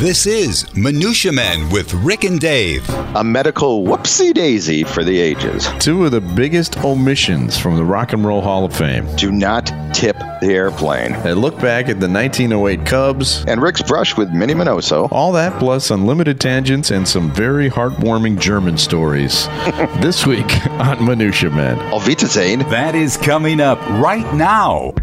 This is Minutia Men with Rick and Dave. A medical whoopsie daisy for the ages. Two of the biggest omissions from the Rock and Roll Hall of Fame. Do not tip the airplane. A look back at the 1908 Cubs. And Rick's brush with Minnie Minoso. All that plus unlimited tangents and some very heartwarming German stories. this week on Minutia Men. Auf Wiedersehen. That is coming up right now.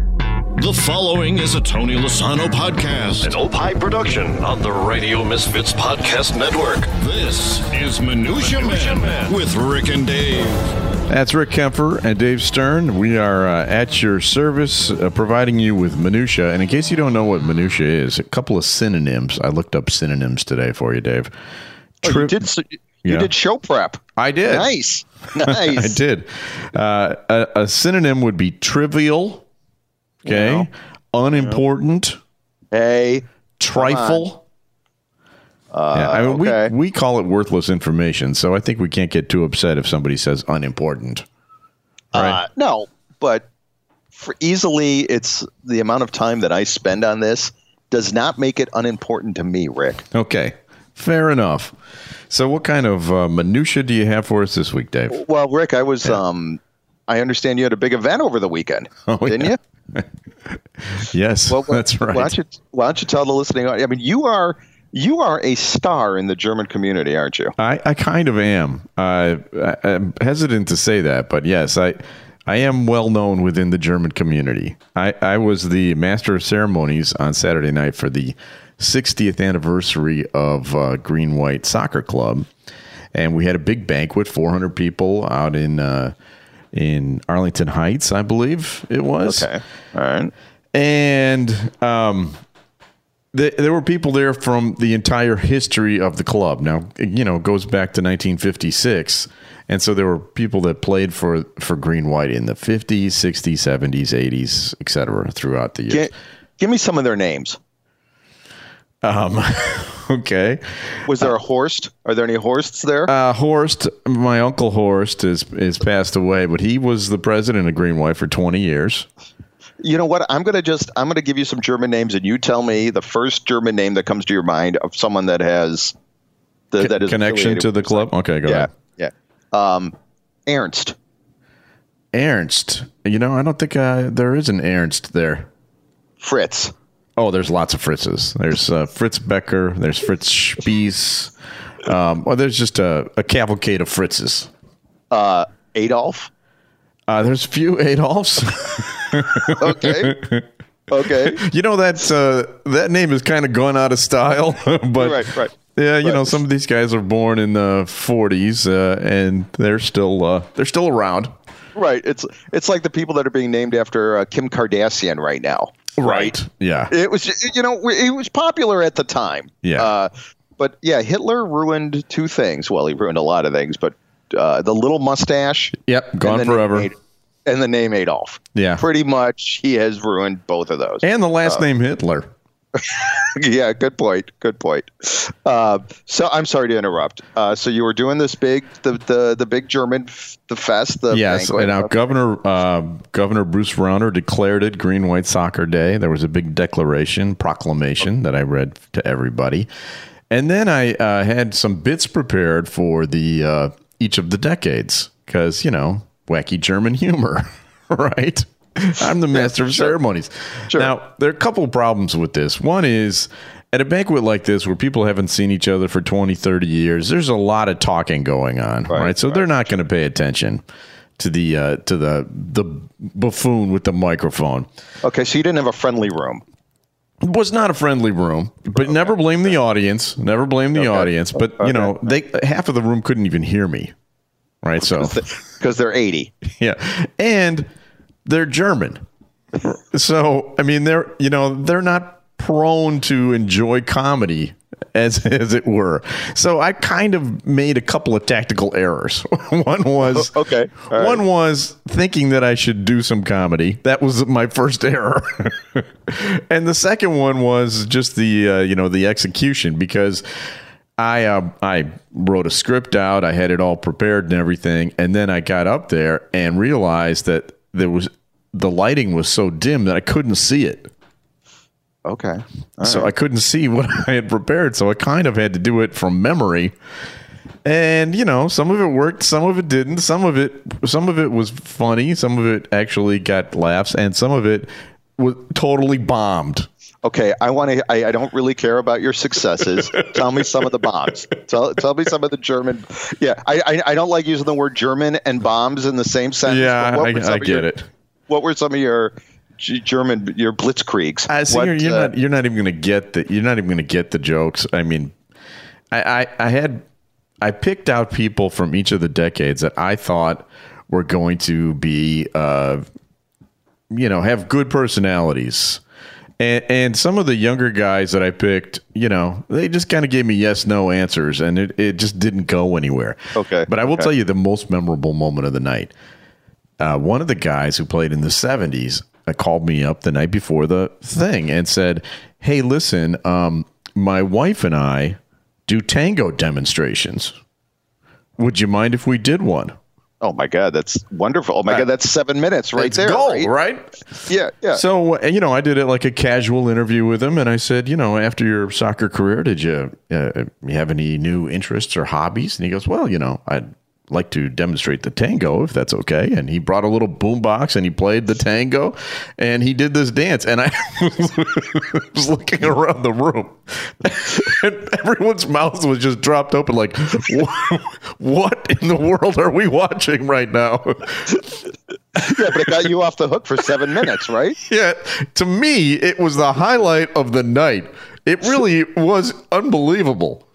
The following is a Tony Lasano podcast, an Opie production on the Radio Misfits Podcast Network. This is Minutia, Minutia Man, Man with Rick and Dave. That's Rick Kemper and Dave Stern. We are uh, at your service, uh, providing you with minutia. And in case you don't know what minutia is, a couple of synonyms. I looked up synonyms today for you, Dave. Oh, you did. You yeah. did show prep. I did. Nice, nice. I did. Uh, a, a synonym would be trivial Okay. You know? Unimportant. Hey. Trifle. Uh, yeah, I mean, okay. we, we call it worthless information, so I think we can't get too upset if somebody says unimportant. Right? Uh, no, but for easily, it's the amount of time that I spend on this does not make it unimportant to me, Rick. Okay, fair enough. So, what kind of uh, minutia do you have for us this week, Dave? Well, Rick, I was. Yeah. Um, I understand you had a big event over the weekend, oh, didn't yeah. you? yes, well, that's right. Why don't, you, why don't you tell the listening? I mean, you are you are a star in the German community, aren't you? I, I kind of am. Uh, I, am hesitant to say that, but yes, I I am well known within the German community. I, I was the master of ceremonies on Saturday night for the 60th anniversary of uh, Green White Soccer Club, and we had a big banquet, 400 people out in. Uh, in Arlington Heights, I believe it was. Okay. All right. And um, the, there were people there from the entire history of the club. Now, you know, it goes back to 1956. And so there were people that played for, for Green White in the 50s, 60s, 70s, 80s, et cetera, throughout the years. Give, give me some of their names. Um, okay. Was there a Horst? Are there any Horsts there? Uh, Horst, my uncle Horst is is passed away, but he was the president of Green White for twenty years. You know what? I'm gonna just I'm gonna give you some German names, and you tell me the first German name that comes to your mind of someone that has the, that is connection to the club. Okay, go yeah, ahead. Yeah, um, Ernst. Ernst. You know, I don't think uh, there is an Ernst there. Fritz. Oh, there's lots of Fritzes. There's uh, Fritz Becker. There's Fritz Spies. Um, well, there's just a, a cavalcade of Fritzes. Uh, Adolf. Uh, there's a few Adolfs. okay. Okay. You know that uh, that name has kind of gone out of style, but right, right. Yeah, you right. know, some of these guys are born in the 40s, uh, and they're still uh, they're still around. Right. It's it's like the people that are being named after uh, Kim Kardashian right now. Right. Yeah. It was, you know, it was popular at the time. Yeah. Uh, but yeah, Hitler ruined two things. Well, he ruined a lot of things, but uh, the little mustache. Yep, gone forever. And the name Adolf. Yeah. Pretty much, he has ruined both of those. And the last uh, name Hitler. yeah, good point. Good point. Uh, so I'm sorry to interrupt. Uh, so you were doing this big, the the, the big German, the fest. The yes, and now Governor uh, Governor Bruce Rauner declared it Green White Soccer Day. There was a big declaration, proclamation that I read to everybody, and then I uh, had some bits prepared for the uh, each of the decades because you know wacky German humor, right? I'm the master of ceremonies. Sure. Now, there are a couple of problems with this. One is at a banquet like this where people haven't seen each other for 20, 30 years, there's a lot of talking going on, right? right? So right. they're not going to pay attention to the uh, to the the buffoon with the microphone. Okay, so you didn't have a friendly room. It was not a friendly room, but okay. never blame the audience. Never blame the okay. audience. But okay. you know, they half of the room couldn't even hear me. Right, so because they're eighty. Yeah, and they're German. so, I mean, they're, you know, they're not prone to enjoy comedy as as it were. So I kind of made a couple of tactical errors. one was okay. Right. One was thinking that I should do some comedy. That was my first error. and the second one was just the uh, you know the execution because I uh, I wrote a script out. I had it all prepared and everything, and then I got up there and realized that there was the lighting was so dim that I couldn't see it. Okay. All so right. I couldn't see what I had prepared. So I kind of had to do it from memory. And you know, some of it worked, some of it didn't. Some of it, some of it was funny. Some of it actually got laughs, and some of it was totally bombed. Okay, I want to. I, I don't really care about your successes. tell me some of the bombs. Tell tell me some of the German. Yeah, I I, I don't like using the word German and bombs in the same sentence. Yeah, I, I get your- it. What were some of your G- German your blitzkriegs? I see. What, you're, you're uh, not. You're not even going to get the. You're not even going to get the jokes. I mean, I, I I had I picked out people from each of the decades that I thought were going to be, uh, you know, have good personalities. And, and some of the younger guys that I picked, you know, they just kind of gave me yes, no answers, and it, it just didn't go anywhere. Okay, But I will okay. tell you the most memorable moment of the night uh, one of the guys who played in the 70s uh, called me up the night before the thing and said, Hey, listen, um, my wife and I do tango demonstrations. Would you mind if we did one? Oh my god, that's wonderful. Oh my god, that's seven minutes right there. go, right? right? Yeah, yeah. So, uh, you know, I did it like a casual interview with him, and I said, you know, after your soccer career, did you, uh, you have any new interests or hobbies? And he goes, well, you know, I'd like to demonstrate the tango if that's okay. And he brought a little boombox and he played the tango, and he did this dance, and I was looking around the room, and everyone's mouth was just dropped open, like, what in the world are we watching right now? yeah, but it got you off the hook for seven minutes, right? Yeah, to me, it was the highlight of the night. It really was unbelievable.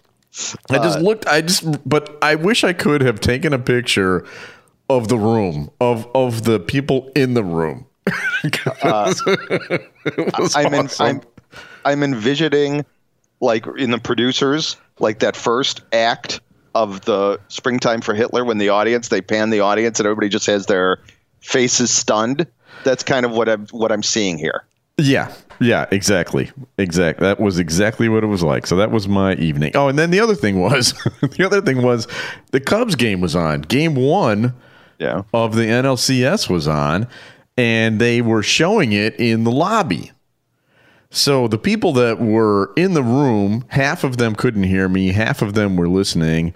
I just uh, looked. I just, but I wish I could have taken a picture of the room of of the people in the room. Uh, was I'm, in, awesome. I'm I'm envisioning like in the producers like that first act of the springtime for Hitler when the audience they pan the audience and everybody just has their faces stunned. That's kind of what I'm what I'm seeing here. Yeah, yeah, exactly, exact. That was exactly what it was like. So that was my evening. Oh, and then the other thing was, the other thing was, the Cubs game was on. Game one Yeah. of the NLCS was on, and they were showing it in the lobby. So the people that were in the room, half of them couldn't hear me, half of them were listening.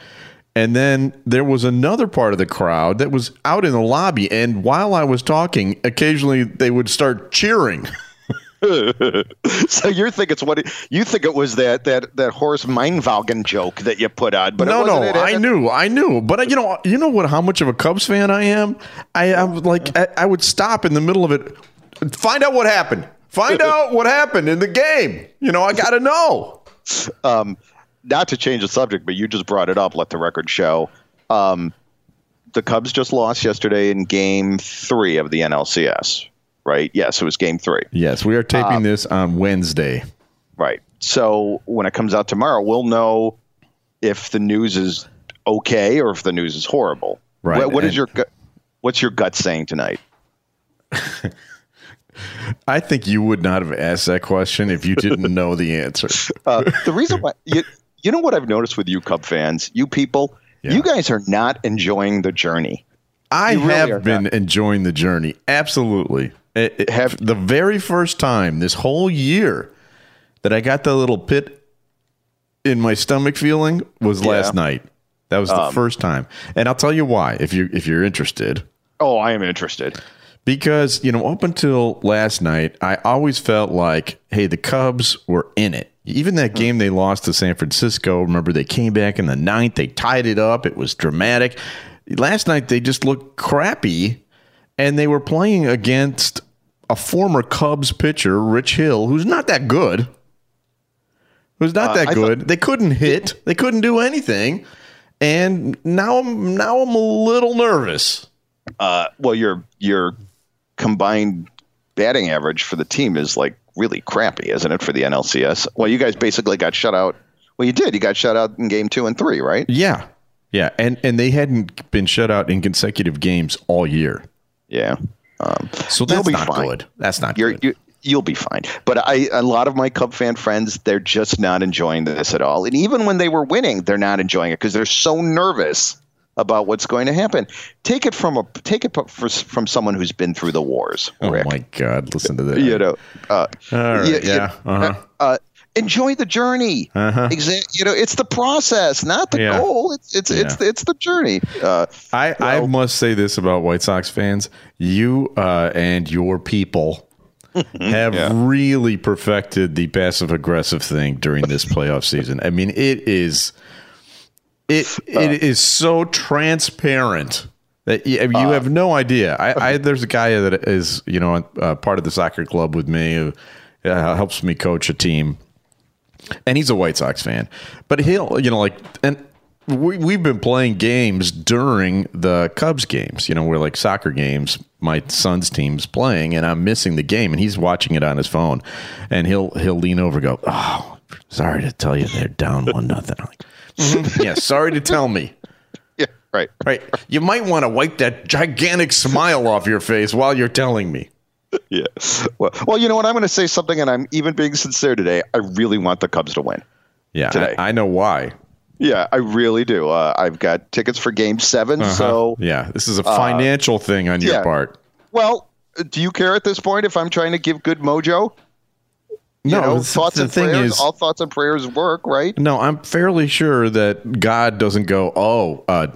And then there was another part of the crowd that was out in the lobby. And while I was talking, occasionally they would start cheering. So you think it's what it, you think it was that that that Horst Meinwagen joke that you put on, but it no, no, it, I knew, I knew, but I, you know, you know what? How much of a Cubs fan I am? I, was like, I, I would stop in the middle of it, find out what happened, find out what happened in the game. You know, I got to know. um, not to change the subject, but you just brought it up. Let the record show. Um, the Cubs just lost yesterday in Game Three of the NLCS. Right? Yes, it was Game Three. Yes, we are taping this on Wednesday. Right. So when it comes out tomorrow, we'll know if the news is okay or if the news is horrible. Right, What, what is your gut? What's your gut saying tonight? I think you would not have asked that question if you didn't know the answer. Uh, the reason why you you know what I've noticed with you Cub fans, you people, Yeah. you guys are not enjoying the journey. I You really have been enjoying the journey. Absolutely. It- it- Have- the very first time this whole year that I got the little pit in my stomach feeling was last Yeah. night. That was the um, first time. And I'll tell you why if you if you're interested. Oh, I am interested. Because, you know, up until last night, I always felt like, hey, the Cubs were in it. Even that hmm. game they lost to San Francisco, remember they came back in the ninth, they tied it up, it was dramatic. Last night they just looked crappy, and they were playing against a former Cubs pitcher, Rich Hill, who's not that good. Who's not that I good. they couldn't hit, they couldn't do anything. And now I'm now I'm a little nervous. Uh, well, your your combined batting average for the team is like really crappy, isn't it, for the NLCS? Well, you guys basically got shut out. Well, you did. You got shut out in game two and three, right? Yeah. Yeah. And and they hadn't been shut out in consecutive games all year. Yeah. Um, So that's be not fine. good. That's not you're, good. you you'll be fine. But I a lot of my Cub fan friends, they're just not enjoying this at all. And even when they were winning, they're not enjoying it because they're so nervous about what's going to happen. Take it from a take it for, from someone who's been through the wars. Oh my God! Listen to that. You know, uh, All right, you- you- yeah, uh-huh. uh, enjoy the journey. Uh-huh. Exa- you know, it's the process, not the Yeah. goal. It's it's it's Yeah. it's the journey. Uh, I, I must say this about White Sox fans: you uh, and your people have really perfected the passive aggressive thing during this playoff season. I mean, it is it it is so transparent that you, you have no idea. I, I there's a guy that is you know uh, part of the soccer club with me who uh, helps me coach a team and he's a White Sox fan. But he'll, you know, like, and we we've been playing games during the Cubs games. You know, we're like soccer games. My son's team's playing, and I'm missing the game, and he's watching it on his phone. And he'll he'll lean over, and go, "Oh, sorry to tell you, they're down one nothing." I'm like, "Mhm, yeah, sorry to tell me. yeah, right. Right, you might want to wipe that gigantic smile off your face while you're telling me. Yeah. Well, well, you know what? I'm going to say something, and I'm even being sincere today. I really want the Cubs to win. Yeah, Today. I, I know why. Yeah, I really do. Uh, I've got tickets for Game 7 So, Yeah, this is a financial thing on your yeah. part. well, do you care at this point if I'm trying to give good mojo? You No, know, thoughts the and thing prayers. is- all thoughts and prayers work, right? No, I'm fairly sure that God doesn't go, oh, uh,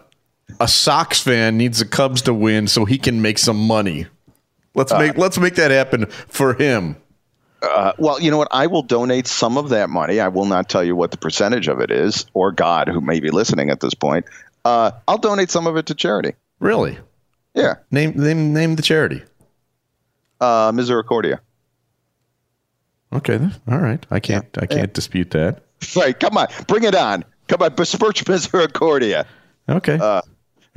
a Sox fan needs the Cubs to win so he can make some money. Let's make let's make that happen for him. Uh, well, you know what? I will donate some of that money. I will not tell you what the percentage of it is, or God, who may be listening at this point. Uh, I'll donate some of it to charity. Really? Yeah, Name name name the charity. uh, Misericordia. Okay, all right. I can't I can't dispute that. Right, come on, bring it on. Come on, besmirch Misericordia. Okay. Uh,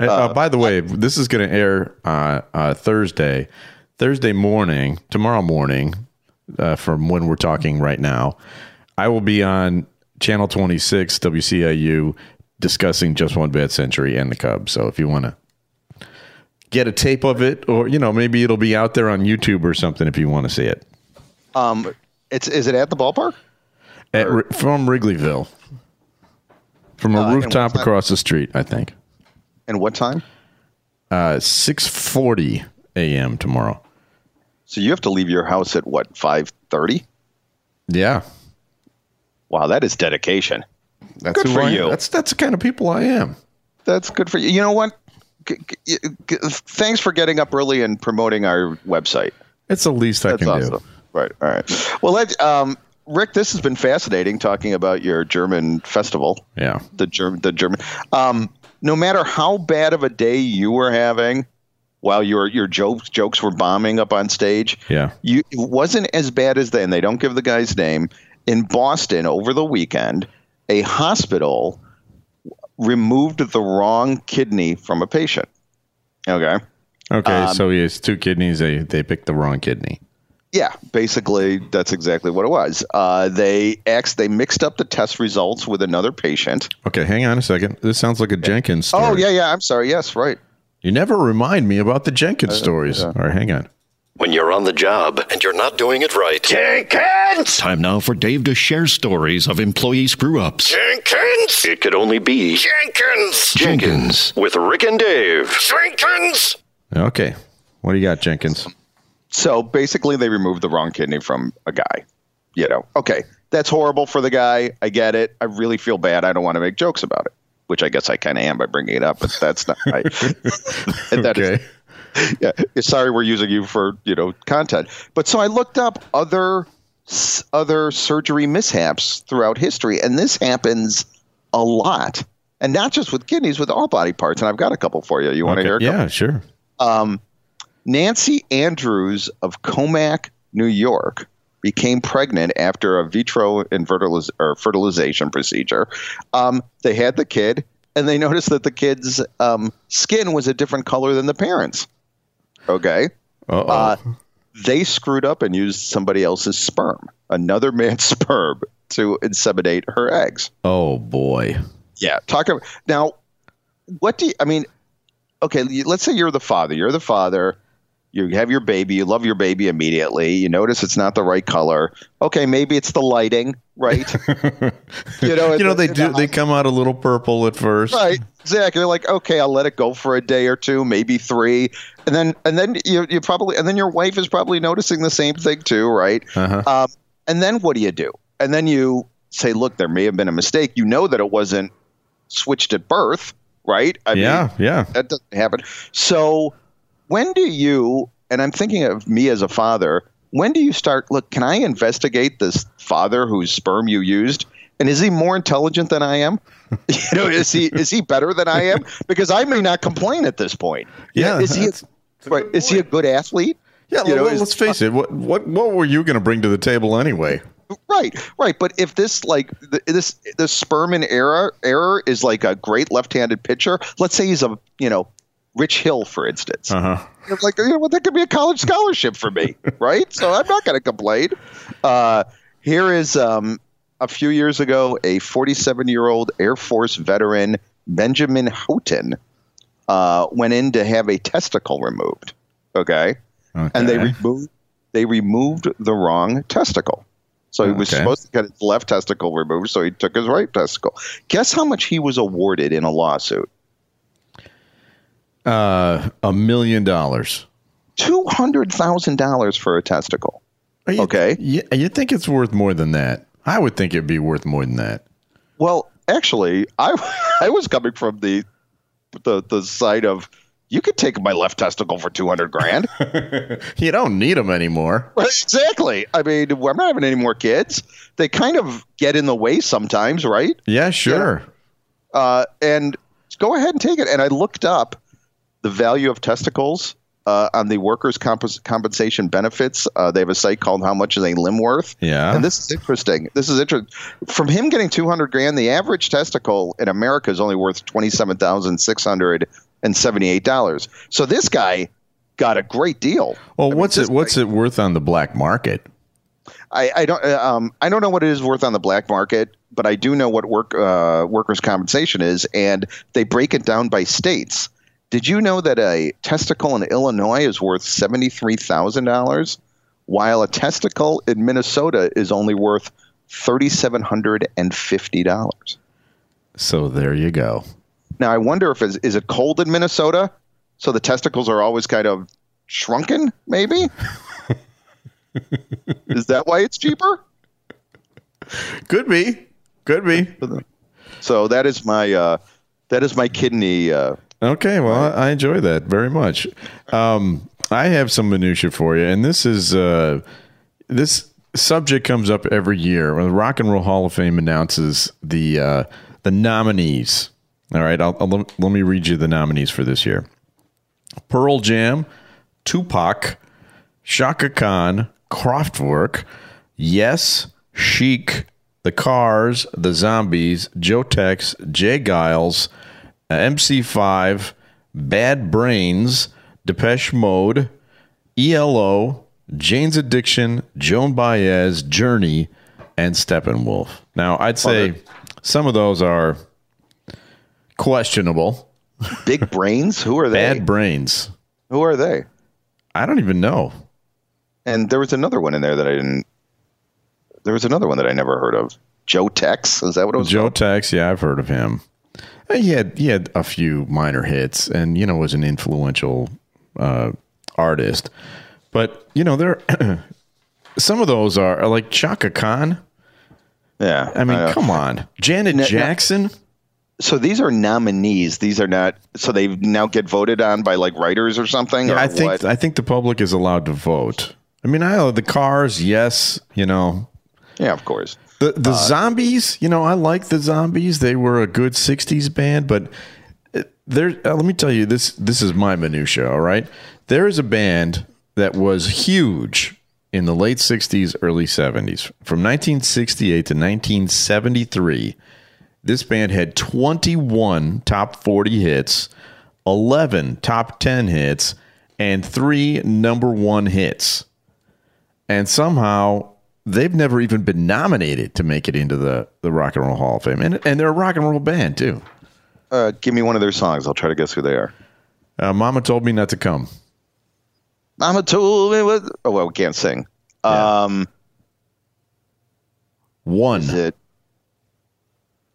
uh, by the way, this is going to air uh, uh, Thursday, Thursday morning, tomorrow morning, uh, from when we're talking right now. I will be on Channel 26 WCIU discussing just one bad century and the Cubs. So if you want to get a tape of it, or you know, maybe it'll be out there on YouTube or something if you want to see it. Um, it's is it at the ballpark? At, from Wrigleyville, from a Uh, rooftop across the street, I think. And what time? Uh, 6:40 a.m. tomorrow. So you have to leave your house at what five thirty? Yeah, Wow, that is dedication. that's Good for I am. you. That's that's the kind of people I am. That's good for you. You know what? G- g- g- thanks for getting up early and promoting our website. It's the least I can awesome. do. Right. All right. Well, let, um, Rick, this has been fascinating talking about your German festival. Yeah. The German, the German. Um, no matter how bad of a day you were having, while your your jokes jokes were bombing up on stage, Yeah. you it wasn't as bad as they. And they don't give the guy's name in Boston over the weekend. A hospital removed the wrong kidney from a patient. Okay. Okay, Um, so he has two kidneys. They they picked the wrong kidney. Yeah, basically that's exactly what it was. Uh, they ex they mixed up the test results with another patient. Okay, hang on a second. This sounds like a Jenkins story. Oh yeah, yeah. I'm sorry. Yes, right. You never remind me about the Jenkins Uh, stories. All right, hang on. When you're on the job and you're not doing it right. Jenkins! Time now for Dave to share stories of employee screw ups. Jenkins! It could only be Jenkins! Jenkins with Rick and Dave. Jenkins! Okay, what do you got, Jenkins? So basically, they removed the wrong kidney from a guy. You know, okay, that's horrible for the guy. I get it. I really feel bad. I don't want to make jokes about it, which I guess I kind of am by bringing it up, but that's not right. That is- Okay. yeah, sorry we're using you for you know content. But so I looked up other other surgery mishaps throughout history, and this happens a lot, and not just with kidneys, with all body parts. And I've got a couple for you. You want to Okay, hear? Yeah, sure. Um, Nancy Andrews of Commack, New York, became pregnant after a vitro or fertilization procedure. Um, they had the kid, and they noticed that the kid's um, skin was a different color than the parents. Okay. Uh-oh. Uh, they screwed up and used somebody else's sperm, another man's sperm, to inseminate her eggs. oh boy. Yeah. Talk about now. What do you, I mean? Okay, let's say you're the father. You're the father. You have your baby. You love your baby immediately. You notice it's not the right color. Okay, maybe it's the lighting, right? you know, you know they do. The they come out a little purple at first, right? Exactly. You're like, okay, I'll let it go for a day or two, maybe three, and then and then you you probably and then your wife is probably noticing the same thing too, right? Uh-huh. Um, and then what do you do? And then you say, look, there may have been a mistake. You know that it wasn't switched at birth, right? I yeah, mean, yeah. That doesn't happen. So when do you, and I'm thinking of me as a father, when do you start, look, can I investigate this father whose sperm you used? And is he more intelligent than I am? you know, is he is he better than I am? Because I may not complain at this point. Yeah, is he? A, right, is he a good athlete? Yeah, you know, let's face it. What what what were you going to bring to the table anyway? Right, right. But if this like this this Sperman error error is like a great left-handed pitcher, let's say he's a you know Rich Hill, for instance. Uh-huh. Like you know, well, that could be a college scholarship for me, right? So I'm not going to complain. Uh, here is um, a few years ago, a 47 year old Air Force veteran, Benjamin Houghton, uh, went in to have a testicle removed. Okay, okay. and they removed they removed the wrong testicle. So he was okay. supposed to get his left testicle removed, so he took his right testicle. Guess how much he was awarded in a lawsuit? Uh, a million dollars. Two hundred thousand dollars for a testicle. You, okay, you, you think it's worth more than that? I would think it'd be worth more than that. Well, actually, I I was coming from the the the side of you could take my left testicle for 200 grand. you don't need them anymore. Exactly. I mean, we're not having any more kids. They kind of get in the way sometimes, right? Yeah, sure. Yeah. Uh, and go ahead and take it. And I looked up the value of testicles uh, on the workers' comp- compensation benefits. Uh, they have a site called "How Much Is a Limb Worth?" Yeah, and this is interesting. This is interesting. From him getting two hundred grand, the average testicle in America is only worth twenty seven thousand six hundred and seventy eight dollars. So this guy got a great deal. Well, I what's it? What's guy, it worth on the black market? I, I don't. Uh, um, I don't know what it is worth on the black market, but I do know what work uh, workers' compensation is, and they break it down by states. Did you know that a testicle in Illinois is worth $73,000 while a testicle in Minnesota is only worth $3,750? So there you go. Now, I wonder if is, is it cold in Minnesota? So the testicles are always kind of shrunken, maybe? is that why it's cheaper? Could be. Could be. So that is my uh, that is my kidney uh, Okay, well, I enjoy that very much. Um, I have some minutia for you, and this is uh, this subject comes up every year when the Rock and Roll Hall of Fame announces the uh, the nominees. All right, I'll, I'll, let me read you the nominees for this year: Pearl Jam, Tupac, Chaka Khan, Kraftwerk, Yes, Chic, The Cars, The Zombies, Joe Tex, J. Geils. Uh, MC5, Bad Brains, Depeche Mode, ELO, Jane's Addiction, Joan Baez, Journey, and Steppenwolf. Now, I'd say some of those are questionable. Big brains? Who are they? Bad brains. Who are they? I don't even know. And there was another one in there that I didn't. There was another one that I never heard of. Joe Tex. Is that what it was? Joe called? Tex. Yeah, I've heard of him. Uh, he had he had a few minor hits, and you know was an influential uh, artist. But you know there, some of those are, are, like Chaka Khan. Yeah, I mean, I come on, Janet Jackson. so these are nominees. These are not. So they now get voted on by like writers or something. Yeah, or I think what? I think the public is allowed to vote. I mean, I the cars, yes, you know. Yeah, of course. The the uh, zombies, you know, I like the zombies. They were a good '60s band, but uh, there. Uh, let me tell you this. This is my minutia. All right, there is a band that was huge in the late '60s, early '70s, from 1968 to 1973. This band had 21 top 40 hits, 11 top 10 hits, and three number one hits. And somehow they've never even been nominated to make it into the, the Rock and Roll Hall of Fame. And, and they're a rock and roll band, too. Uh, give me one of their songs. I'll try to guess who they are. Uh, Mama told me not to come. Mama told me was, oh well, we can't sing. Um, One. is it?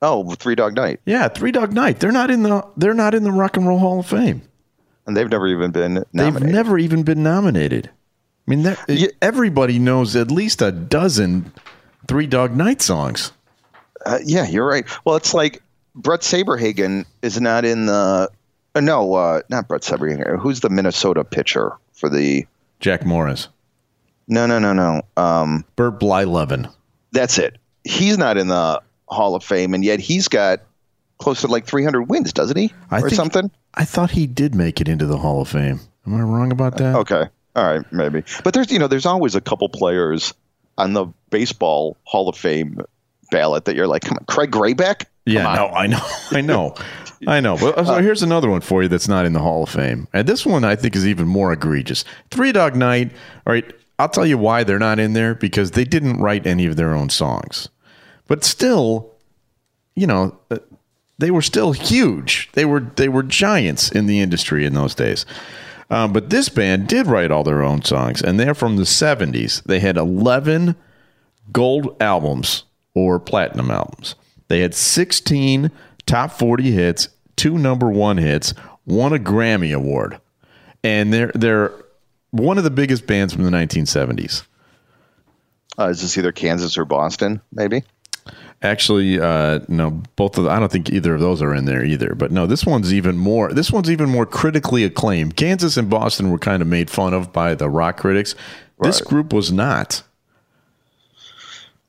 Oh, Three Dog Night, Yeah, Three Dog Night. They're not in the they're not in the Rock and Roll Hall of Fame. and they've never even been They've never even been nominated. I mean, that, Yeah. everybody knows at least a dozen Three Dog Night songs. Uh, yeah, you're right. Well, it's like Bret Saberhagen is not in the. Uh, no, uh, not Bret Saberhagen. Who's the Minnesota pitcher for the? Jack Morris, No, no, no, no. Um, Bert Blyleven. that's it. He's not in the Hall of Fame, and yet he's got close to like 300 wins, doesn't he, I or think- something? I thought he did make it into the Hall of Fame. Am I wrong about that? Okay, all right, maybe. But there's you know there's always a couple players on the baseball Hall of Fame ballot that you're like, come on, Craig Grayback. Yeah, no, I know, I know, I know. But uh, so here's another one for you that's not in the Hall of Fame, and this one I think is even more egregious. Three Dog Night. All right, I'll tell you why they're not in there because they didn't write any of their own songs, but still, you know, uh, they were still huge. They were they were giants in the industry in those days. Um, but this band did write all their own songs, and they're from the '70s. They had 11 gold albums or platinum albums. They had 16 top 40 hits, two number one hits, won a Grammy award, and they're they're one of the biggest bands from the 1970s. Uh, is this either Kansas or Boston? Maybe. Actually, uh, no, both of the, I don't think either of those are in there either. But no, this one's even more. This one's even more critically acclaimed. Kansas and Boston were kind of made fun of by the rock critics. This group was not.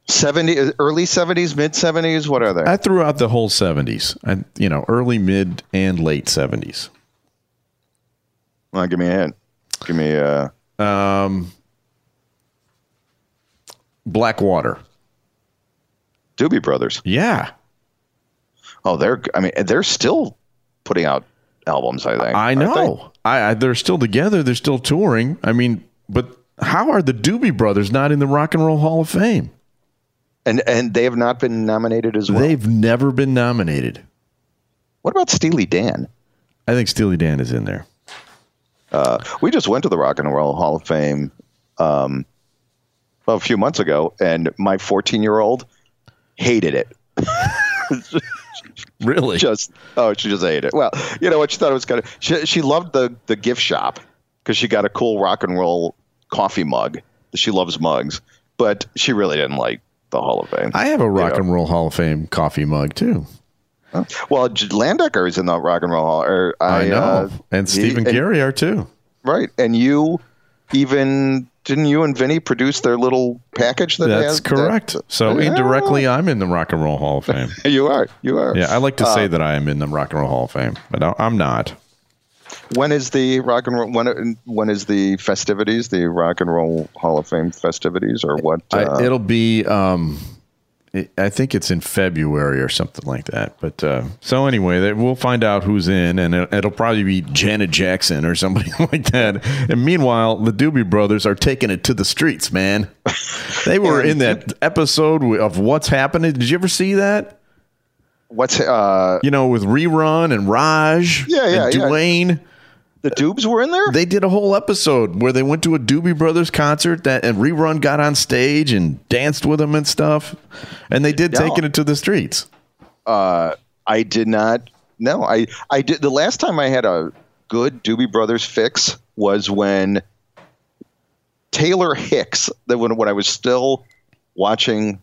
70 early 70s mid 70s what are they I threw out the whole 70s. I, you know, early, mid, and late 70s. well, give me a hint give me uh Blackwater. Doobie brothers Yeah. oh they're i mean they're still putting out albums i think I know. I, I they're still together. They're still touring. I mean, but how are the Doobie Brothers not in the Rock and Roll Hall of Fame? and and they have not been nominated as well They've never been nominated. what about steely dan I think Steely Dan is in there. we just went to the rock and roll hall of fame um a few months ago and my 14 year old hated it Really? just oh she just ate it well you know what she thought it was kind of she, she loved the the gift shop because she got a cool rock and roll coffee mug she loves mugs but she really didn't like the hall of fame I have a Rock Yeah. and Roll Hall of Fame coffee mug too. well landecker is in the rock and roll hall or I, I, know. uh, and he- Stephen and- Garry are too. right and you even didn't you and vinny produce their little package that That's has that- correct. So Yeah. indirectly, I'm in the Rock and Roll Hall of Fame. you are you are Yeah, I like to Uh, say that I am in the Rock and Roll Hall of Fame, but I'm not. when is the rock and roll when when is the festivities the rock and roll hall of fame festivities or what uh, I, it'll be. Um, I think it's in February or something like that. But uh, so anyway, we'll find out who's in, and it, it'll probably be Janet Jackson or somebody like that. And meanwhile, the Doobie Brothers are taking it to the streets, man. They were in that episode of What's Happening. Did you ever see that? what's uh You know, with Rerun and Raj, Yeah, yeah, and yeah. The dubes were in there They did a whole episode where they went to a Doobie Brothers concert that and Rerun got on stage and danced with them and stuff. And they did Yeah. taking it to the streets. I did not. No, I I did. The last time I had a good Doobie Brothers fix was when Taylor Hicks. That when when I was still watching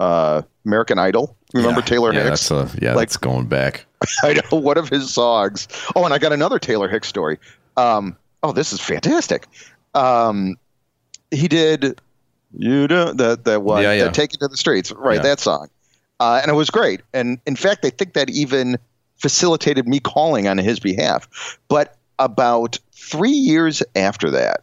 uh, American Idol. Remember Yeah, Taylor yeah, Hicks? That's a, yeah, Like- that's going back. I know one of his songs. Oh, and I got another Taylor Hicks story. Um, oh, this is fantastic. Um, he did you know that that one Yeah, yeah. that take it to the streets right Yeah. that song, uh, and it was great. And in fact, I think that even facilitated me calling on his behalf. But about three years after that,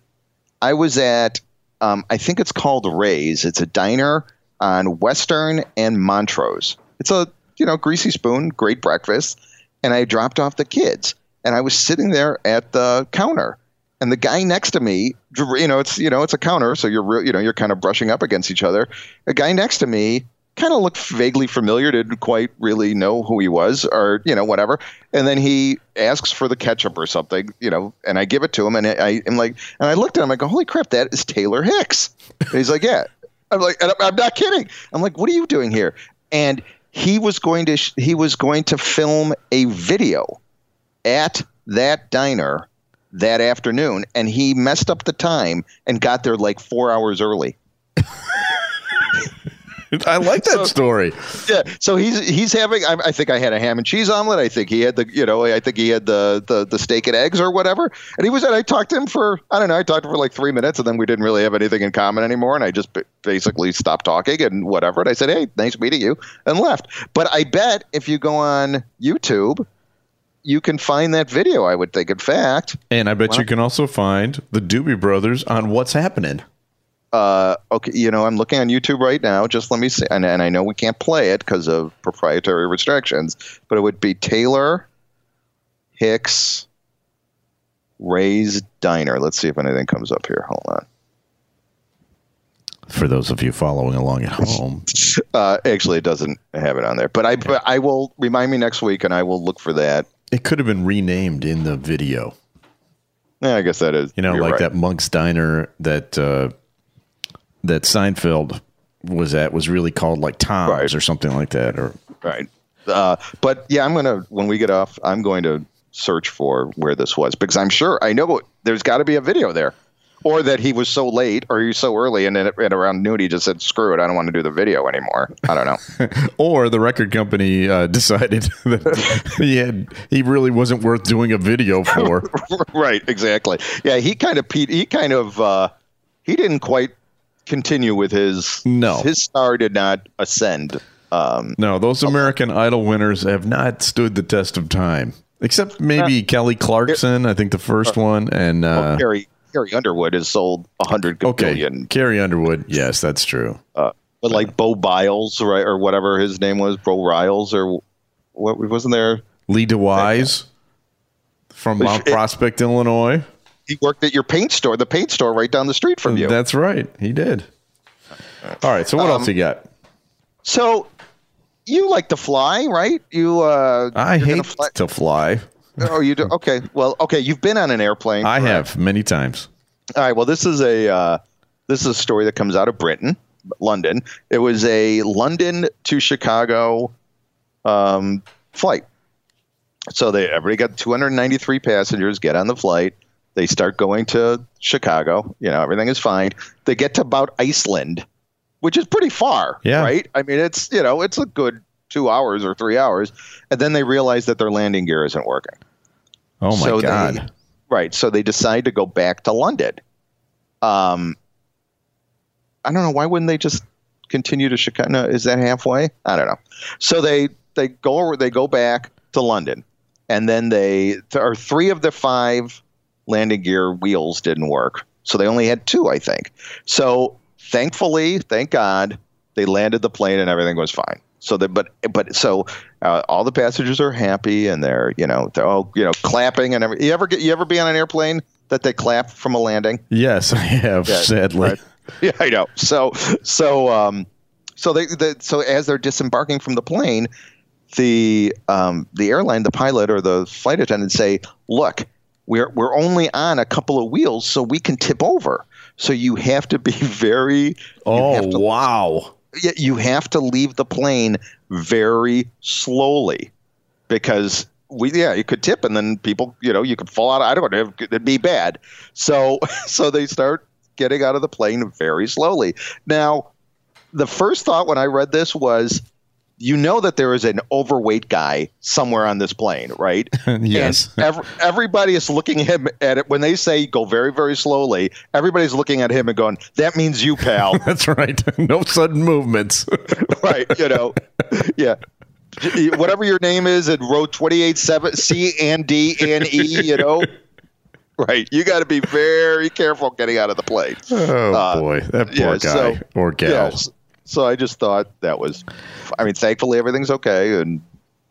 I was at um, I think it's called Ray's. It's a diner on Western and Montrose. It's a you know greasy spoon, great breakfast. And I dropped off the kids, and I was sitting there at the counter, and the guy next to me, you know, it's you know it's a counter, so you're re- you know you're kind of brushing up against each other. A guy next to me kind of looked vaguely familiar. Didn't quite really know who he was, or you know, whatever. And then he asks for the ketchup or something, you know, and I give it to him, and I am like, and I looked at him, I go, holy crap, that is Taylor Hicks. And he's like, yeah. I'm like, I'm, not kidding. I'm like, what are you doing here? And he was going to he was going to film a video at that diner that afternoon, and he messed up the time and got there like four hours early. I like that So- story. Yeah, so he's he's having. I, I think I had a ham and cheese omelet. I think he had the you know I think he had the the the steak and eggs or whatever. And he was. And I talked to him for I don't know. I talked to him for like three minutes, and then we didn't really have anything in common anymore. And I just basically stopped talking and whatever. And I said, "Hey, nice meeting you," and left. But I bet if you go on YouTube, you can find that video. I would think. In fact, And I bet you can also find the Doobie Brothers on What's Happening. Uh, okay, you know, I'm looking on YouTube right now. Just let me see, and, and I know we can't play it because of proprietary restrictions, but it would be Taylor Hicks Ray's Diner. Let's see if anything comes up here. Hold on. For those of you following along at home, Uh, actually, it doesn't have it on there, but I but I will remind me next week, and I will look for that. it could have been renamed in the video. Yeah, I guess that is. You know, like right. that Monk's Diner that uh, that Seinfeld was at was really called like Tom's Right. or something like that. Or Right. Uh, but yeah, I'm gonna when we get off, I'm going to search for where this was because I'm sure I know there's got to be a video there, or that he was so late or he was so early, and then at, around noon he just said, "Screw it, I don't want to do the video anymore." I don't know. or the record company uh, decided that he had he really wasn't worth doing a video for. right. Exactly. Yeah. He kind of he kind of uh, he didn't quite continue with his No. his star did not ascend. Um, No, those American Idol winners have not stood the test of time, except maybe Kelly Clarkson. I think the first one, and uh, Carrie Carrie Underwood has sold a hundred okay, billion Carrie Underwood. Yes, that's true. uh, but like Bo Biles, right, or whatever his name was, Bo Riles, or what wasn't there? Lee DeWyze from Mount Prospect, Illinois. He worked at your paint store, the paint store right down the street from you. That's right, he did. All right, so what else you got? so you like to fly, right? You uh, I hate fly- to fly. Oh, you do? Okay. Well, okay. You've been on an airplane. I correct? have many times. All right. Well, this is a uh, this is a story that comes out of Britain, London. It was a London to Chicago um, flight. So they everybody got 293 passengers get on the flight. They start going to Chicago. You know, everything is fine. They get to about Iceland, which is pretty far. Yeah. Right. I mean, it's you know, it's a good two hours or three hours, and then they realize that their landing gear isn't working. Oh my So they- god! Right. So they decide to go back to London. Um, I don't know why wouldn't they just continue to Chicago? No, is that halfway? I don't know. So they they go they go back to London, and then they or three of the five landing gear wheels didn't work. So they only had two, I think. So thankfully, thank God, they landed the plane and everything was fine. So that, but but so uh, all the passengers are happy and they're you know they're all you know clapping and every, you ever get you ever be on an airplane that they clap from a landing? Yes, I have. Yeah, sadly, right. Yeah, I know. So so um so they, the so as they're disembarking from the plane, the um the airline, the pilot or the flight attendant say, "Look, we're we're only on a couple of wheels, so we can tip over. So you have to be very Oh to wow! yeah, you have to leave the plane very slowly because we yeah you could tip and then people you know you could fall out I don't know it'd be bad so so they start getting out of the plane very slowly now the first thought when I read this was you know that there is an overweight guy somewhere on this plane right? Yes, and ev- everybody is looking at him at it. When they say go very very slowly everybody's looking at him and going that means you pal. That's right. no sudden movements. right you know. Yeah. Whatever your name is in row 28 7 c and d and e you know. Right. You got to be very careful getting out of the plane. Oh Uh, boy, that poor yeah, guy so- or gal. yes so i just thought that was i mean thankfully everything's okay and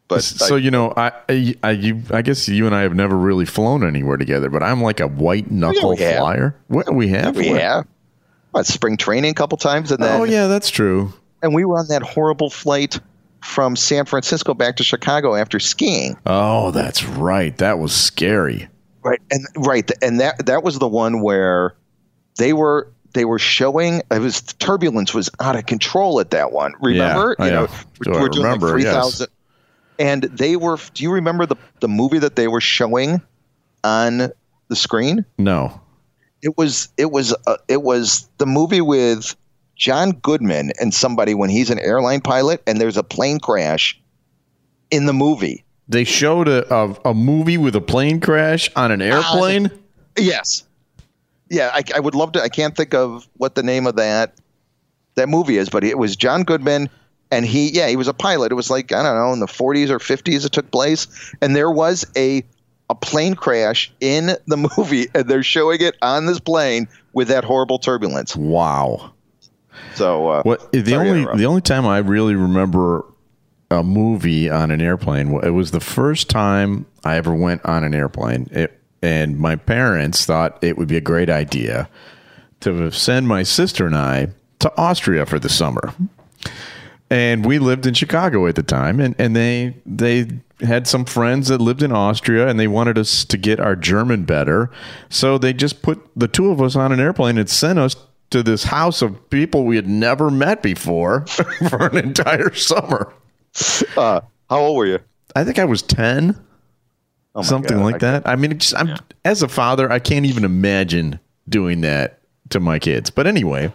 but So I- you know, I, I, I, you, I guess you and I have never really flown anywhere together, but I'm like a white oh, knuckle we have. flyer. What we have? we have what, spring training a couple times and oh, then Oh yeah, that's true. and we were on that horrible flight from San Francisco back to Chicago after skiing. Oh, that's right. That was scary. Right, and right, and that that was the one where they were they were showing it was turbulence was out of control at that one. Remember, Yeah, you know, Do I we're doing remember? like three Yes. thousand, and they were. Do you remember the the movie that they were showing on the screen? No. It was it was uh, it was the movie with John Goodman and somebody when he's an airline pilot and there's a plane crash in the movie. They showed a, a, a movie with a plane crash on an airplane. Yes. Yeah, I, I would love to. I can't think of what the name of that that movie is, but it was John Goodman, and he, yeah, he was a pilot. It was like I don't know in the 40s or 50s it took place, and there was a a plane crash in the movie, and they're showing it on this plane with that horrible turbulence. wow. So, uh, What the only the only time I really remember a movie on an airplane, it was the first time I ever went on an airplane. It, and my parents thought it would be a great idea to send my sister and I to Austria for the summer. And we lived in Chicago at the time, and, and they they had some friends that lived in Austria, and they wanted us to get our German better. So they just put the two of us on an airplane and sent us to this house of people we had never met before for an entire summer. uh, how old were you? I think I was ten, Oh something God, like I- that. I mean, just, I'm as a father, I can't even imagine doing that to my kids. But anyway,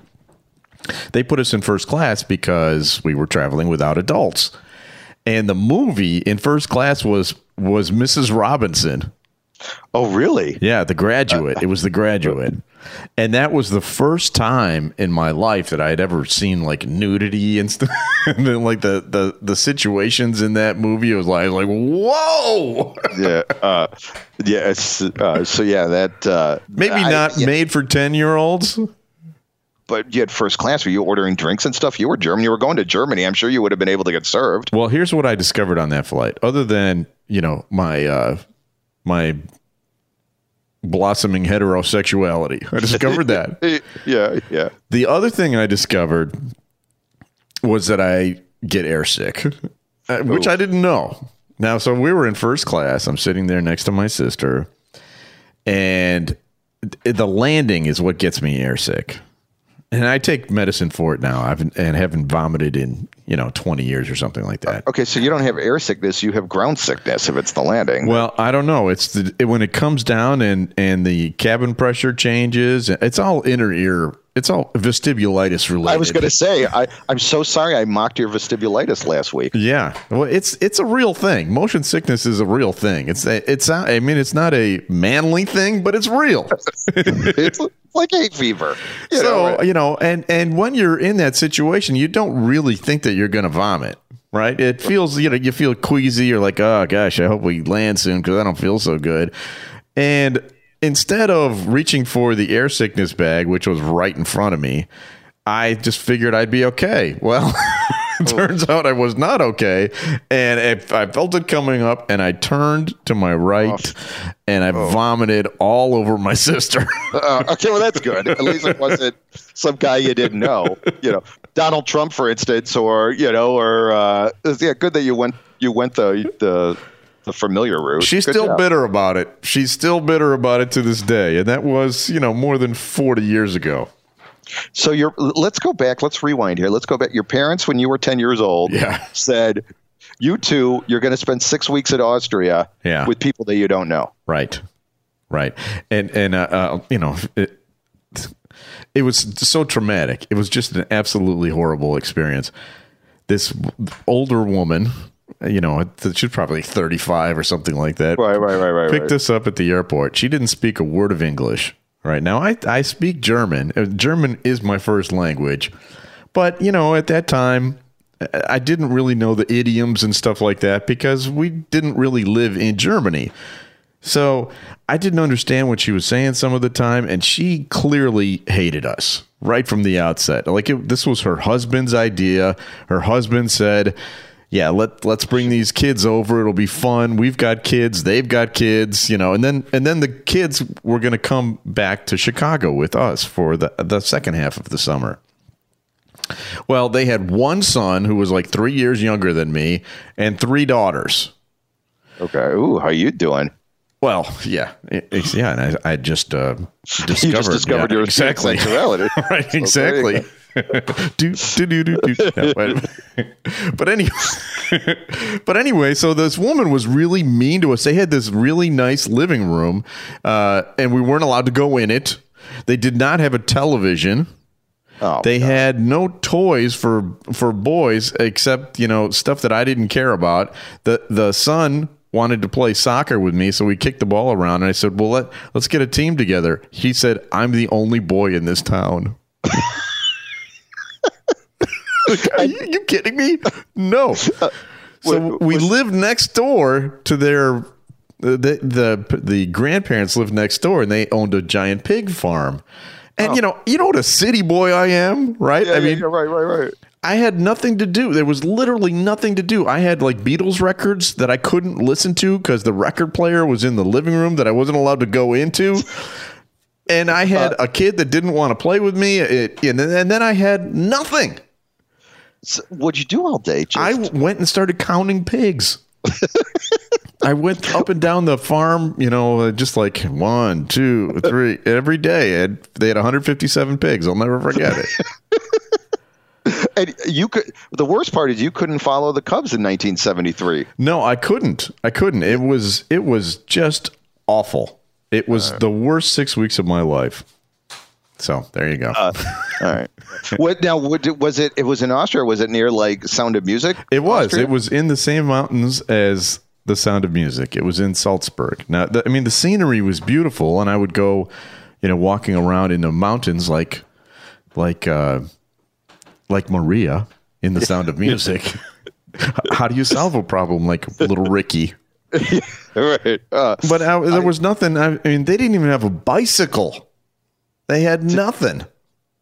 they put us in first class because we were traveling without adults, and the movie in first class was was Mrs. Robinson. Oh, really? Yeah, The Graduate. It was The Graduate. And that was the first time in my life that I had ever seen like nudity and stuff. and then like the, the the situations in that movie, it was like, like whoa. yeah. Uh, yeah. Uh, so yeah, that uh, Maybe I- not yeah, made for ten year olds. but you had first class. Were you ordering drinks and stuff? You were German. You were going to Germany. I'm sure you would have been able to get served. Well, here's what I discovered on that flight. Other than you know my uh, my blossoming heterosexuality, I discovered that. Yeah. Yeah. The other thing I discovered was that I get airsick, uh, which I didn't know. Now, so we were in first class. I'm sitting there next to my sister, and the landing is what gets me airsick. And I take medicine for it now. I've and haven't vomited in you know 20 years or something like that. Okay, so you don't have air sickness. You have ground sickness if it's the landing. Well, I don't know. It's the, it, when it comes down and and the cabin pressure changes. It's all inner ear. It's all vestibulitis related. I was going to say, I, I'm so sorry I mocked your vestibulitis last week. Yeah, well, it's it's a real thing. Motion sickness is a real thing. It's it's not- I mean it's not a manly thing, but it's real. it's like hay fever. You so know, right? you know, and and when you're in that situation, you don't really think that you're going to vomit, right? It feels you know you feel queasy. You're like, oh gosh, I hope we land soon because I don't feel so good. And instead of reaching for the air sickness bag, which was right in front of me, I just figured I'd be okay. Well. it Turns out I was not okay, and if I felt it coming up, and I turned to my right, and I vomited all over my sister. Uh, okay, well that's good. At least it wasn't some guy you didn't know. You know, Donald Trump, for instance, or you know, or uh, yeah, good that you went you went the the the familiar route. She's Good still job. bitter about it. She's still bitter about it to this day, and that was, you know, more than forty years ago. So you're let's go back. Let's rewind here. Let's go back. Your parents, when you were ten years old, Yeah. said, "You two, you're going to spend six weeks at Austria Yeah. with people that you don't know." Right, right, and and uh, uh, you know, it, it was so traumatic. It was just an absolutely horrible experience. This older woman, you know, she's probably thirty-five or something like that. Right, right, right, right. picked right. us up at the airport. She didn't speak a word of English. Right now, I I speak German. Uh, German is my first language, but you know, at that time, I- I didn't really know the idioms and stuff like that because we didn't really live in Germany. So I didn't understand what she was saying some of the time, and she clearly hated us right from the outset. Like it, this was her husband's idea. Her husband said, "Yeah, let let's bring these kids over. It'll be fun. We've got kids. They've got kids. You know." And then and then the kids were going to come back to Chicago with us for the the second half of the summer. Well, they had one son who was like three years younger than me, and three daughters. Okay. Ooh, how are you doing? Well, yeah, it- yeah, and I, I just uh, discovered, You just discovered yeah, your exactly, sexuality. right? Exactly. Do, do, do, do, do. No, but, but anyway, but anyway, so this woman was really mean to us. They had this really nice living room, uh, and we weren't allowed to go in it. They did not have a television. Oh, They had no toys for for boys except you know stuff that I didn't care about. the The son wanted to play soccer with me, so we kicked the ball around, and I said, "Well, let let's get a team together." He said, "I'm the only boy in this town." Are you, you kidding me? No. So we lived next door to their the, the the grandparents lived next door, and they owned a giant pig farm. And you know, you know what a city boy I am, right? Oh. Yeah, I yeah, mean, yeah, right, right, right. I had nothing to do. There was literally nothing to do. I had like Beatles records that I couldn't listen to because the record player was in the living room that I wasn't allowed to go into. And I had Uh, a kid that didn't want to play with me. It, and, then- and then I had nothing. So, what'd you do all day? Just, I went and started counting pigs. I went up and down the farm, you know, uh, just like one, two, three, every day. And they had 157 pigs. I'll never forget it. and you could. The worst part is you couldn't follow the Cubs in 1973. No, I couldn't. I couldn't. It was it was just awful. It was the worst six weeks of my life. So there you go. All right. what now? Was it? It was in Austria. Was it near like Sound of Music? it was. Austria? It was in the same mountains as the Sound of Music. It was in Salzburg. Now, the, I mean, the scenery was beautiful, and I would go, you know, walking around in the mountains like, like, uh, like Maria in the Sound of Music. How do you solve a problem like little Ricky? right. Uh, But uh, there was nothing. I, I mean, they didn't even have a bicycle. They had nothing.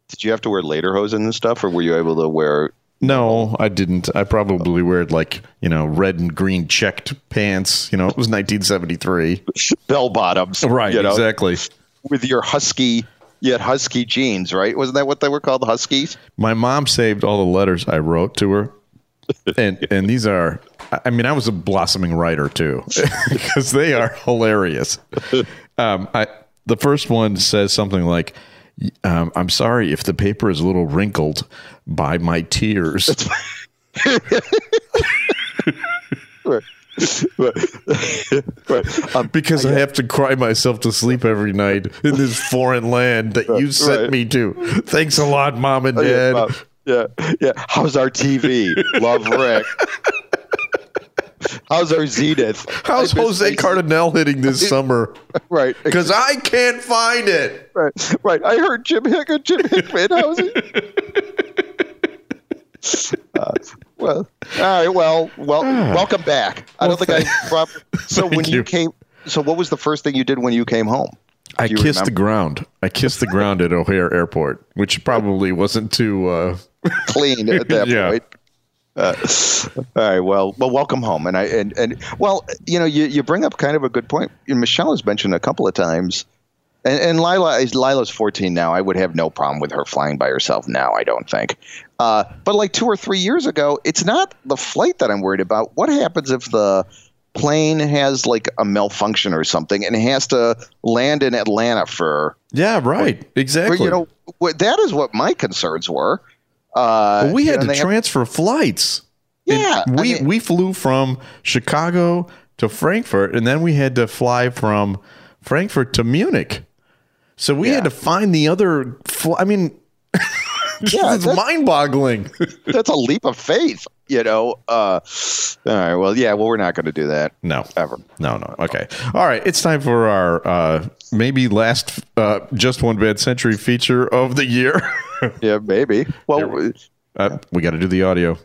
did you have to wear lederhosen and stuff, or were you able to wear? No, I didn't. I probably wear like you know red and green checked pants. You know, it was 1973. Bell bottoms, You know, exactly. with your husky, you had husky jeans, right? Wasn't that what they were called, huskies? My mom saved all the letters I wrote to her, and and these are. I- I mean, I was a blossoming writer too, because they are hilarious. Um, I the first one says something like. Um, I'm sorry if the paper is a little wrinkled by my tears. Right. right. Um, because I have to cry myself to sleep every night in this foreign land that you sent Right. me to. Thanks a lot, mom and yeah, dad. uh, yeah, yeah. How's our TV? Love Rick. How's our Zenith? How's Jose Cardenal hitting this summer? Right. Because I can't find it. Right, right. I heard Jim Hick Jim Hickman. How's it? Uh, well, all right. Well, well, welcome back. I Well, don't think I. So when you. you. came, so what was the first thing you did when you came home? I kissed the ground. I kissed the ground at O'Hare Airport, which probably wasn't too. Uh, Clean at that Yeah. point. Uh, all right. Well, well, welcome home. And I and and well, you know, you, you bring up kind of a good point. Michelle has mentioned a couple of times, and, and Lila is Lila's 14 now. I would have no problem with her flying by herself now. I don't think. Uh, but like two or three years ago, it's not the flight that I'm worried about. What happens if the plane has like a malfunction or something and has to land in Atlanta for? yeah, right. for, Exactly. you know, that is what my concerns were. Uh, we had to they have- transfer flights. Yeah, I we mean- we flew from Chicago to Frankfurt, and then we had to fly from Frankfurt to Munich. So we Yeah. had to find the other. Fl- I mean, Yeah, it's mind-boggling. that's a leap of faith, you know. Uh, all right, well, yeah, well, we're not going to do that no, ever. no, no. Okay, all right. It's time for our uh, maybe last uh, just one bad century feature of the year. Yeah, maybe. Well, uh, we got to do the audio.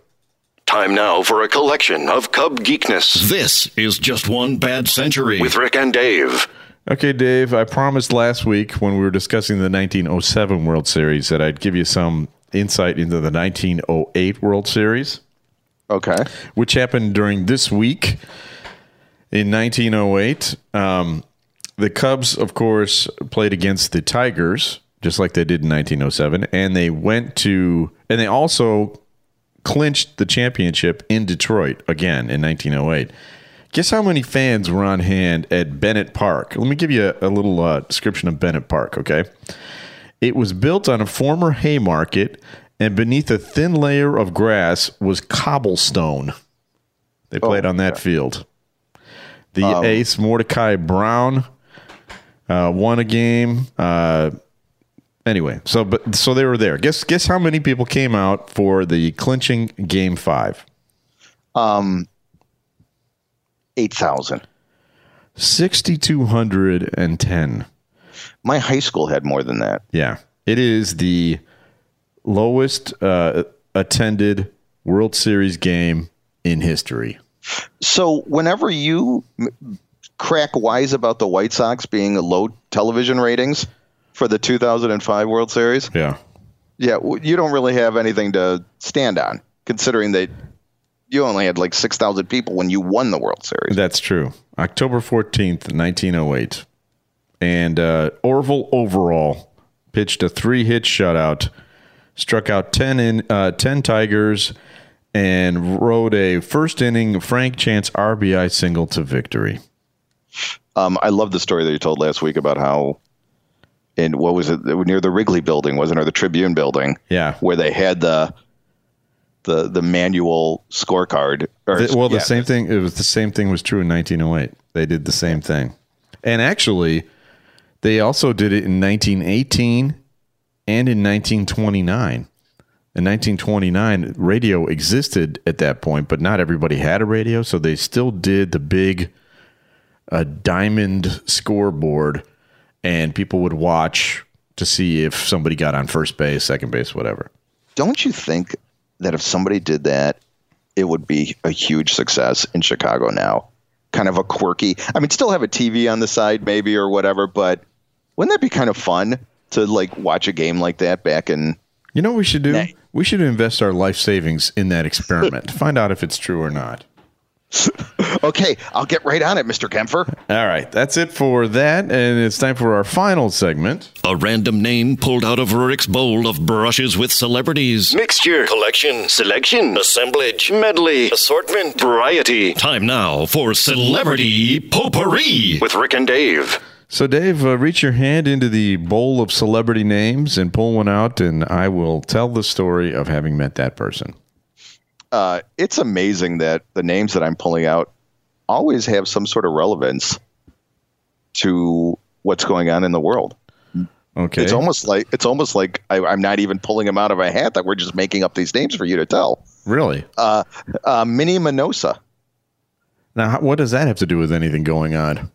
Time now for a collection of Cub geekness This is just one bad century. with Rick and Dave. Okay, Dave, I promised last week when we were discussing the 1907 World Series that I'd give you some insight into the 1908 World Series, okay. which happened during this week in 1908. Um, the Cubs, of course, played against the Tigers just like they did in 1907. And they went to, and they also clinched the championship in Detroit again in 1908. Guess how many fans were on hand at Bennett Park? Let me give you a, a little uh, description of Bennett Park, okay? It was built on a former Haymarket, and beneath a thin layer of grass was cobblestone. They played on that field. The ace Mordecai Brown uh, won a game. Uh, anyway, so but so they were there. Guess guess how many people came out for the clinching game five? Eight thousand. Sixty two hundred and ten. My high school had more than that. Yeah, it is the lowest uh, attended World Series game in history. So whenever you crack wise about the White Sox being low television ratings for the 2005 World Series, Yeah, yeah, you don't really have anything to stand on, considering that you only had like 6,000 people when you won the World Series. that's true. October fourteenth, nineteen oh eight, and uh, Orval Overall pitched a three hit shutout, struck out ten in uh, ten Tigers, and rode a first inning Frank Chance RBI single to victory. Um, I love the story that you told last week about how, in what was it near the Wrigley Building, wasn't it, or the Tribune Building? Yeah. where they had the the the manual scorecard. Or, The- well, the yeah, same thing. It was the same thing was true in 1908. They did the same thing, and actually, they also did it in 1918 and in 1929. In 1929, radio existed at that point, but not everybody had a radio, so they still did the big uh, diamond scoreboard, and people would watch to see if somebody got on first base, second base, whatever. Don't you think that if somebody did that, it would be a huge success in Chicago now? Kind of a quirky. I mean, still have a TV on the side, maybe or whatever, but wouldn't that be kind of fun to like watch a game like that back in? You know what we should do? Nay. We should invest our life savings in that experiment. Find out if it's true or not. Okay, I'll get right on it, Mister Kaempfer. All right, that's it for that, and it's time for our final segment. A random name pulled out of Rick's bowl of brushes with celebrities. Mixture, collection, selection, assemblage, medley, assortment, variety. Time now for Celebrity Potpourri. With Rick and Dave. So, Dave, uh, reach your hand into the bowl of celebrity names and pull one out, and I will tell the story of having met that person. Uh, it's amazing that the names that I'm pulling out always have some sort of relevance to what's going on in the world. Okay. It's almost like it's almost like I, I'm not even pulling them out of a hat. That we're just making up these names for you to tell. really. Uh, uh, Minnie Minoso. Now, what does that have to do with anything going on?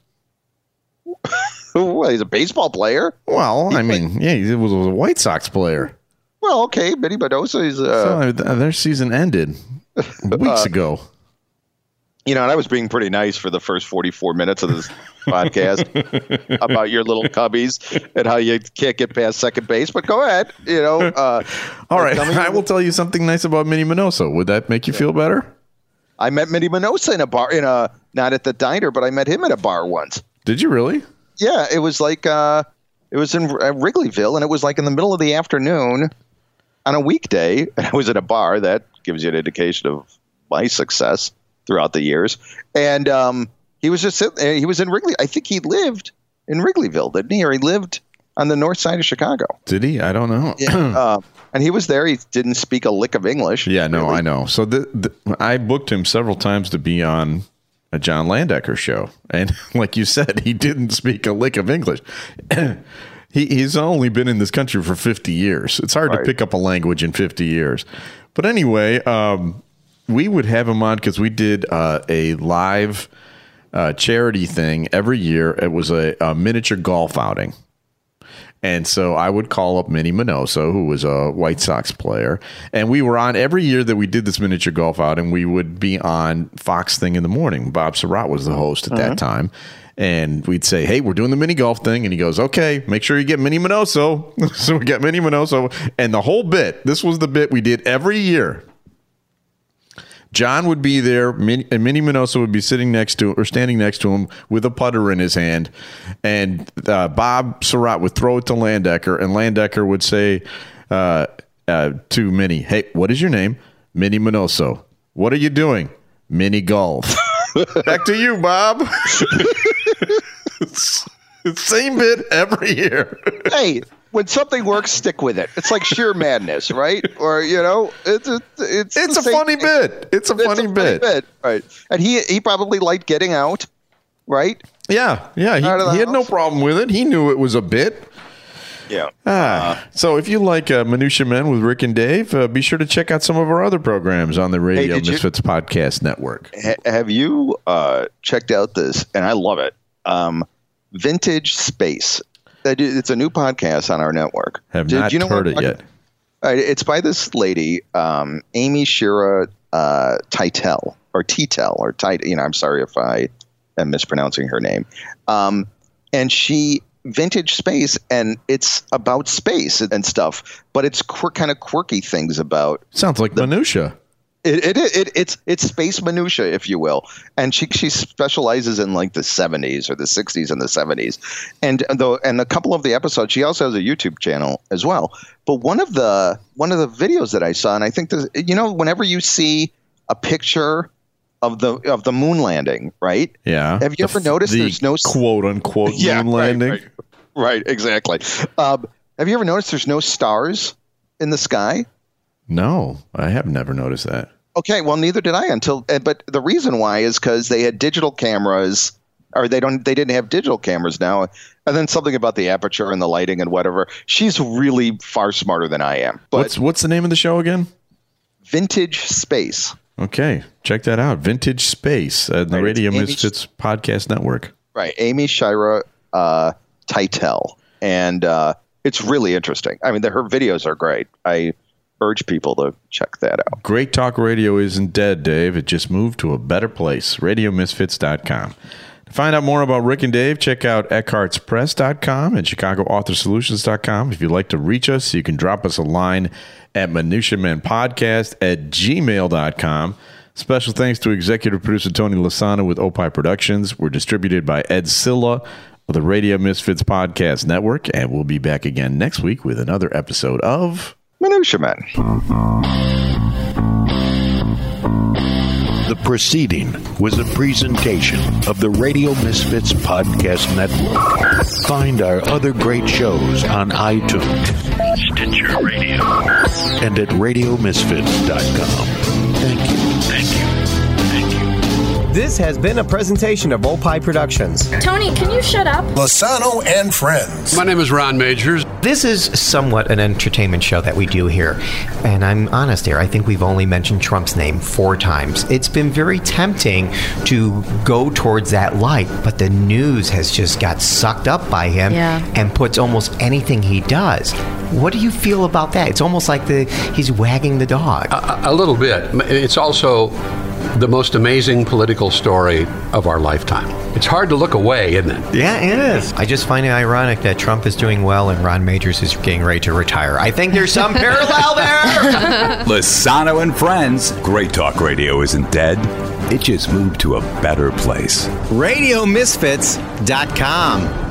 Well, he's a baseball player. Well, I mean, yeah, he was a White Sox player. Well, okay, Minnie Minoso. He's uh, So uh, their season ended weeks ago. you know, and I was being pretty nice for the first 44 minutes of this podcast about your little cubbies and how you can't get past second base. But go ahead. You know, uh, All right, I will tell you something nice about Minnie Minoso. Would that make you feel better? I met Minnie Minoso in a bar, in a not at the diner, but I met him at a bar once. Did you really? Yeah, it was like uh, it was in uh, Wrigleyville, and it was like in the middle of the afternoon on a weekday, and I was at a bar. That gives you an indication of my success throughout the years. And um, he was just sitting. He was in Wrigley. I think he lived in Wrigleyville, didn't he? Or he lived on the north side of Chicago. Did he? I don't know. uh, and he was there. He didn't speak a lick of English. Yeah, no, really. I know. So the, the, I booked him several times to be on a John Landecker show, and like you said, he didn't speak a lick of English. he, he's only been in this country for fifty years. It's hard to pick up a language in fifty years. But anyway, um, we would have him on because we did uh, a live uh, charity thing every year. It was a, a miniature golf outing. And so I would call up Minnie Minoso, who was a White Sox player. And we were on every year that we did this miniature golf out, and we would be on Fox Thing in the morning. Bob Sirott was the host at that uh-huh. time. And we'd say, Hey, we're doing the mini golf thing. And he goes, Okay, make sure you get Minnie Minoso. so we get Minnie Minoso. And the whole bit, this was the bit we did every year. John would be there, and Minnie Minoso would be sitting next to or standing next to him with a putter in his hand, and uh, Bob Sirott would throw it to Landecker, and Landecker would say uh, uh, to Minnie, "Hey, what is your name?" Minnie Minoso. What are you doing? Mini golf. Back to you, Bob. Same bit every year. hey, when something works, stick with it. It's like sheer madness, right? Or you know, it's a, it's It's a funny thing. bit. It's a It's funny bit. right? And he he probably liked getting out, right? Yeah, yeah. Out He, he had no problem with it. He knew it was a bit. Yeah. Ah, so if you like uh, Minutia Men with Rick and Dave, uh, be sure to check out some of our other programs on the Radio did you- Misfits Podcast Network. Ha- have you uh, checked out this? And I love it. Um, Vintage Space. It's a new podcast on our network. Have Did not you know heard it yet. Uh, it's by this lady, um, Amy Shira uh, Titel or Titel or Tit. You know, I'm sorry if I am mispronouncing her name. Um, and she vintage space, and it's about space and stuff, but it's quir- kind of quirky things about Sounds like the, Minutia. It, it, it it's it's space minutia, if you will, and she she specializes in like the seventies or the sixties and the seventies, and though and a couple of the episodes, she also has a YouTube channel as well. But one of the one of the videos that I saw, and I think this, you know, whenever you see a picture of the of the moon landing, right? Yeah. Have you The ever noticed the there's no quote unquote Yeah, moon right, landing? right. Right, exactly. Um, have you ever noticed there's no stars in the sky? No, I have never noticed that. Okay, well, neither did I until. uh, But the reason why is because they had digital cameras, or they don't. They didn't have digital cameras now. And then something about the aperture and the lighting and whatever. She's really far smarter than I am. But What's what's the name of the show again? vintage space, Okay, check that out. Vintage Space, uh, the Right, Radio Misfits Podcast Network. right? Amy Shira uh, Teitel, and uh, it's really interesting. I mean, the, her videos are great. I urge people to check that out. Great Talk Radio isn't dead, Dave. It just moved to a better place. RadioMisfits.com. To find out more about Rick and Dave, check out EckhartzPress.com and ChicagoAuthorSolutions.com. If you'd like to reach us, you can drop us a line at MinutiaMenPodcast at gmail.com. Special thanks to executive producer Tony Lasana with Opie Productions. We're distributed by Ed Silla of the Radio Misfits Podcast Network, and we'll be back again next week with another episode of Minutia Men. The proceeding was a presentation of the Radio Misfits Podcast Network. Find our other great shows on iTunes Stitcher Radio. and at RadioMisfits.com. Thank you. Thank you. Thank you. This has been a presentation of Opie Productions. Tony, can you shut up? Lasano and Friends. My name is Ron Majors. This is somewhat an entertainment show that we do here. And I'm honest here, I think we've only mentioned Trump's name four times. It's been very tempting to go towards that light, but the news has just got sucked up by him Yeah. and puts almost anything he does. What do you feel about that? It's almost like the he's wagging the dog. A, a little bit. It's also the most amazing political story of our lifetime. It's hard to look away, isn't it? yeah, it is. I just find it ironic that Trump is doing well and Ron Majors is getting ready to retire. I think there's some parallel there. Lasano and Friends. Great Talk Radio isn't dead. It just moved to a better place. RadioMisfits.com.